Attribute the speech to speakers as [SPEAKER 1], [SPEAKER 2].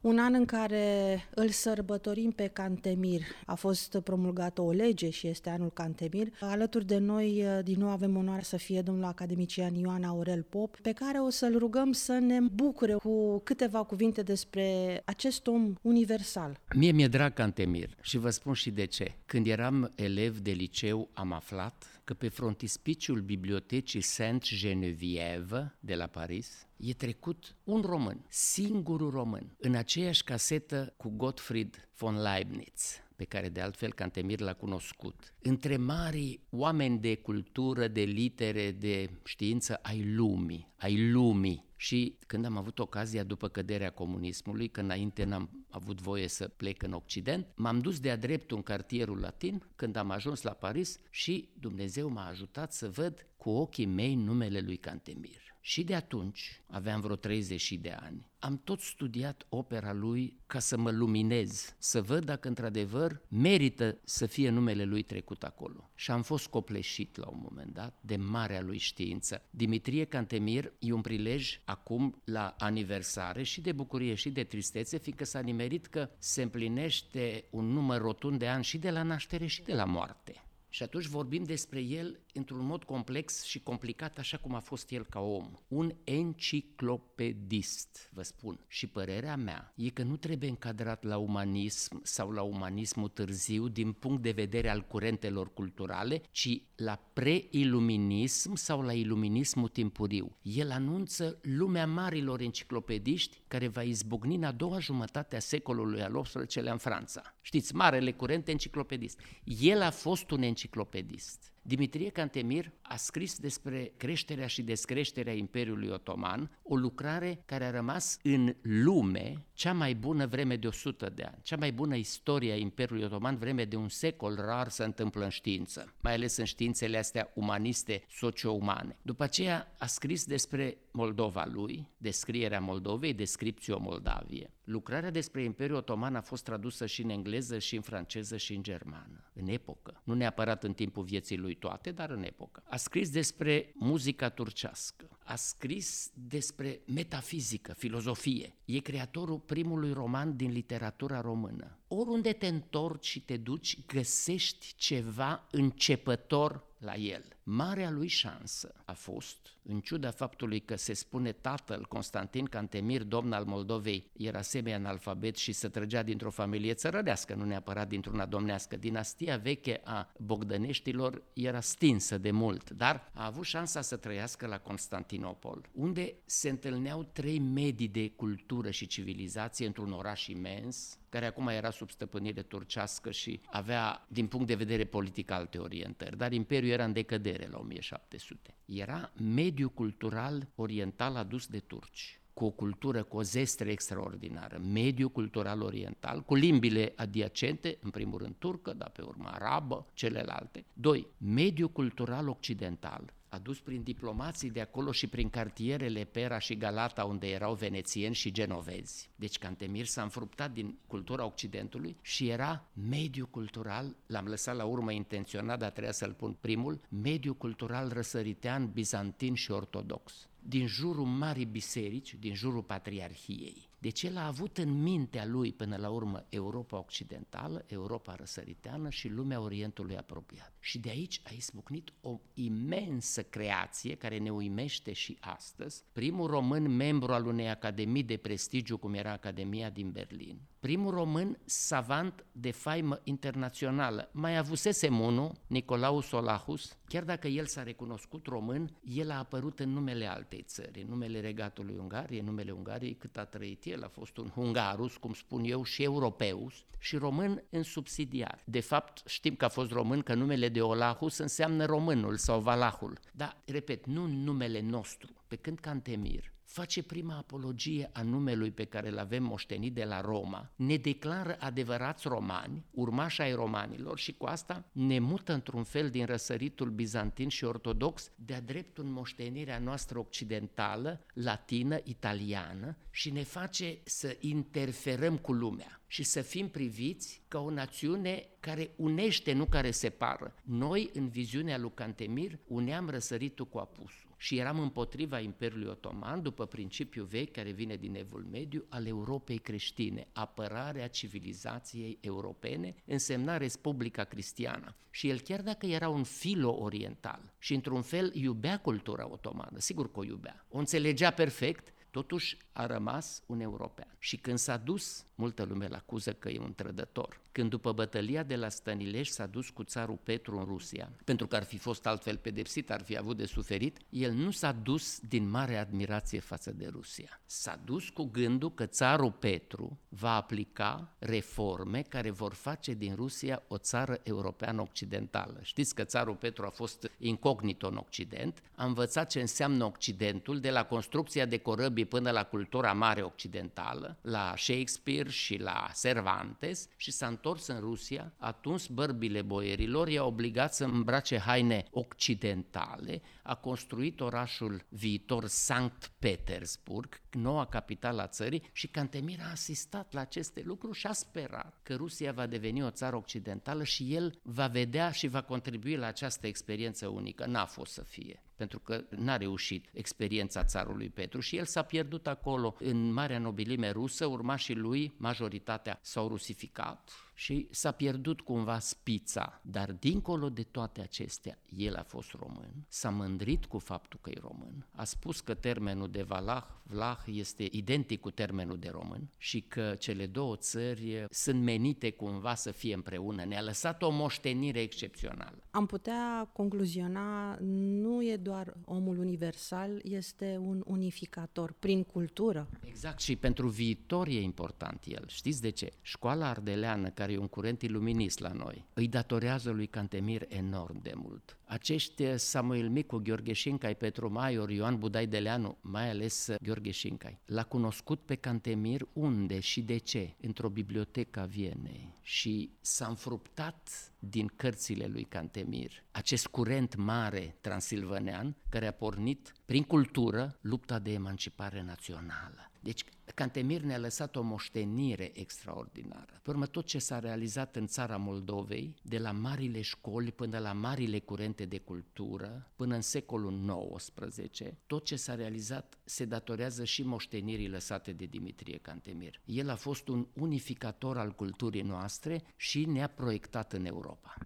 [SPEAKER 1] un an în care îl sărbătorim pe Cantemir. A fost promulgată o lege și este anul Cantemir. Alături de noi, din nou, avem onoarea să fie domnul academician Ioan Aurel Pop, pe care o să-l rugăm să ne bucure cu câteva cuvinte despre acest om universal.
[SPEAKER 2] Mie mi-e drag Cantemir și vă spun și de ce. Când eram elev de liceu, am aflat că pe frontispiciul bibliotecii Saint-Geneviève de la Paris e trecut un român, singurul român, în aceeași casetă cu Gottfried von Leibniz pe care de altfel Cantemir l-a cunoscut. Între mari oameni de cultură, de litere, de știință ai lumii, ai lumii. Și când am avut ocazia după căderea comunismului, că înainte n-am avut voie să plec în Occident, m-am dus de-a dreptul în cartierul latin când am ajuns la Paris și Dumnezeu m-a ajutat să văd cu ochii mei numele lui Cantemir. Și de atunci, aveam vreo 30 de ani, am tot studiat opera lui ca să mă luminez, să văd dacă într-adevăr merită să fie numele lui trecut acolo. Și am fost copleșit la un moment dat de marea lui știință. Dimitrie Cantemir e un prilej acum la aniversare și de bucurie și de tristețe, fiindcă s-a nimerit că se împlinește un număr rotund de ani și de la naștere și de la moarte. Și atunci vorbim despre el într-un mod complex și complicat, așa cum a fost el ca om. Un enciclopedist, vă spun. Și părerea mea e că nu trebuie încadrat la umanism sau la umanismul târziu din punct de vedere al curentelor culturale, ci la preiluminism sau la iluminismul timpuriu. El anunță lumea marilor enciclopediști care va izbucni în a doua jumătate a secolului al XVIII-lea în Franța. Știți, marele curent enciclopedist. El a fost un enciclopedist enciclopedist. Dimitrie Cantemir a scris despre creșterea și descreșterea Imperiului Otoman, o lucrare care a rămas în lume cea mai bună vreme de 100 de ani, cea mai bună istorie a Imperiului Otoman vreme de un secol rar se întâmplă în știință, mai ales în științele astea umaniste, socio-umane. După aceea a scris despre Moldova lui, descrierea Moldovei, descripțio Moldavie. Lucrarea despre Imperiul Otoman a fost tradusă și în engleză, și în franceză, și în germană, în epocă. Nu neapărat în timpul vieții lui toate, dar în epocă. A scris despre muzica turcească, a scris despre metafizică, filozofie. E creatorul primului roman din literatura română. Oriunde te întorci și te duci, găsești ceva începător la el. Marea lui șansă a fost, în ciuda faptului că se spune tatăl Constantin Cantemir, domn al Moldovei, era semi-analfabet și se trăgea dintr-o familie țărănească, nu neapărat dintr-una domnească. Dinastia veche a Bogdăneștilor era stinsă de mult, dar a avut șansa să trăiască la Constantinopol, unde se întâlneau trei medii de cultură și civilizație într-un oraș imens, care acum era sub stăpânire turcească și avea, din punct de vedere politic, alte orientări, dar imperiul era în decădere la 1700. Era mediul cultural oriental adus de turci cu o cultură, cu o zestre extraordinară, mediul cultural oriental, cu limbile adiacente, în primul rând turcă, dar pe urmă arabă, celelalte. Doi, mediul cultural occidental, adus prin diplomații de acolo și prin cartierele Pera și Galata, unde erau venețieni și genovezi. Deci Cantemir s-a înfruptat din cultura Occidentului și era mediu cultural, l-am lăsat la urmă intenționat, dar trebuia să-l pun primul, mediu cultural răsăritean, bizantin și ortodox din jurul Marii Biserici, din jurul Patriarhiei. Deci el a avut în mintea lui până la urmă Europa Occidentală, Europa răsăriteană și lumea Orientului apropiat. Și de aici a izbucnit o imensă creație care ne uimește și astăzi. Primul român membru al unei academii de prestigiu cum era Academia din Berlin, primul român savant de faimă internațională. Mai avusese unul, Nicolaus Solahus, chiar dacă el s-a recunoscut român, el a apărut în numele altei țări, în numele regatului Ungariei, în numele Ungariei cât a trăit el, a fost un hungarus, cum spun eu, și europeus, și român în subsidiar. De fapt, știm că a fost român, că numele de Olahus înseamnă românul sau valahul. Dar, repet, nu numele nostru, pe când Cantemir face prima apologie a numelui pe care îl avem moștenit de la Roma, ne declară adevărați romani, urmași ai romanilor și cu asta ne mută într-un fel din răsăritul bizantin și ortodox de-a dreptul în moștenirea noastră occidentală, latină, italiană și ne face să interferăm cu lumea și să fim priviți ca o națiune care unește, nu care separă. Noi, în viziunea lui Cantemir, uneam răsăritul cu apusul. Și eram împotriva Imperiului Otoman după principiul vechi care vine din Evul Mediu al Europei creștine, apărarea civilizației europene, însemna Republica Cristiană. Și el chiar dacă era un filo-oriental și într-un fel iubea cultura otomană, sigur că o iubea, o înțelegea perfect, totuși a rămas un european. Și când s-a dus, multă lume îl acuză că e un trădător, când după bătălia de la Stănilești s-a dus cu țarul Petru în Rusia, pentru că ar fi fost altfel pedepsit, ar fi avut de suferit, el nu s-a dus din mare admirație față de Rusia. S-a dus cu gândul că țarul Petru va aplica reforme care vor face din Rusia o țară europeană occidentală. Știți că țarul Petru a fost incognito în Occident, a învățat ce înseamnă Occidentul, de la construcția de corăbii până la cultura mare occidentală, la Shakespeare și la Cervantes și s-a întors în Rusia, atunci bărbile boierilor i-a obligat să îmbrace haine occidentale, a construit orașul viitor Sankt Petersburg, noua capitală a țării și Cantemir a asistat la aceste lucruri și a sperat că Rusia va deveni o țară occidentală și el va vedea și va contribui la această experiență unică. N-a fost să fie pentru că n-a reușit experiența țarului Petru și el s-a pierdut acolo în marea nobilime rusă, urmașii lui, majoritatea s-au rusificat și s-a pierdut cumva spița, dar dincolo de toate acestea, el a fost român, s-a mândrit cu faptul că e român, a spus că termenul de Valah, Vlah este identic cu termenul de român și că cele două țări sunt menite cumva să fie împreună. Ne-a lăsat o moștenire excepțională.
[SPEAKER 1] Am putea concluziona, nu e doar omul universal, este un unificator prin cultură.
[SPEAKER 2] Exact și pentru viitor e important el. Știți de ce? Școala ardeleană, care e un curent iluminist la noi, îi datorează lui Cantemir enorm de mult. Acești Samuel Micu, Gheorghe Șincai, Petru Maior, Ioan Budai Deleanu, mai ales Gheorghe Șincai, l-a cunoscut pe Cantemir unde și de ce? Într-o bibliotecă a Vienei și s-a înfruptat din cărțile lui Cantemir acest curent mare transilvanean care a pornit prin cultură lupta de emancipare națională. Deci Cantemir ne-a lăsat o moștenire extraordinară. Pe urmă, tot ce s-a realizat în țara Moldovei, de la marile școli până la marile curente de cultură, până în secolul XIX, tot ce s-a realizat se datorează și moștenirii lăsate de Dimitrie Cantemir. El a fost un unificator al culturii noastre și ne-a proiectat în Europa.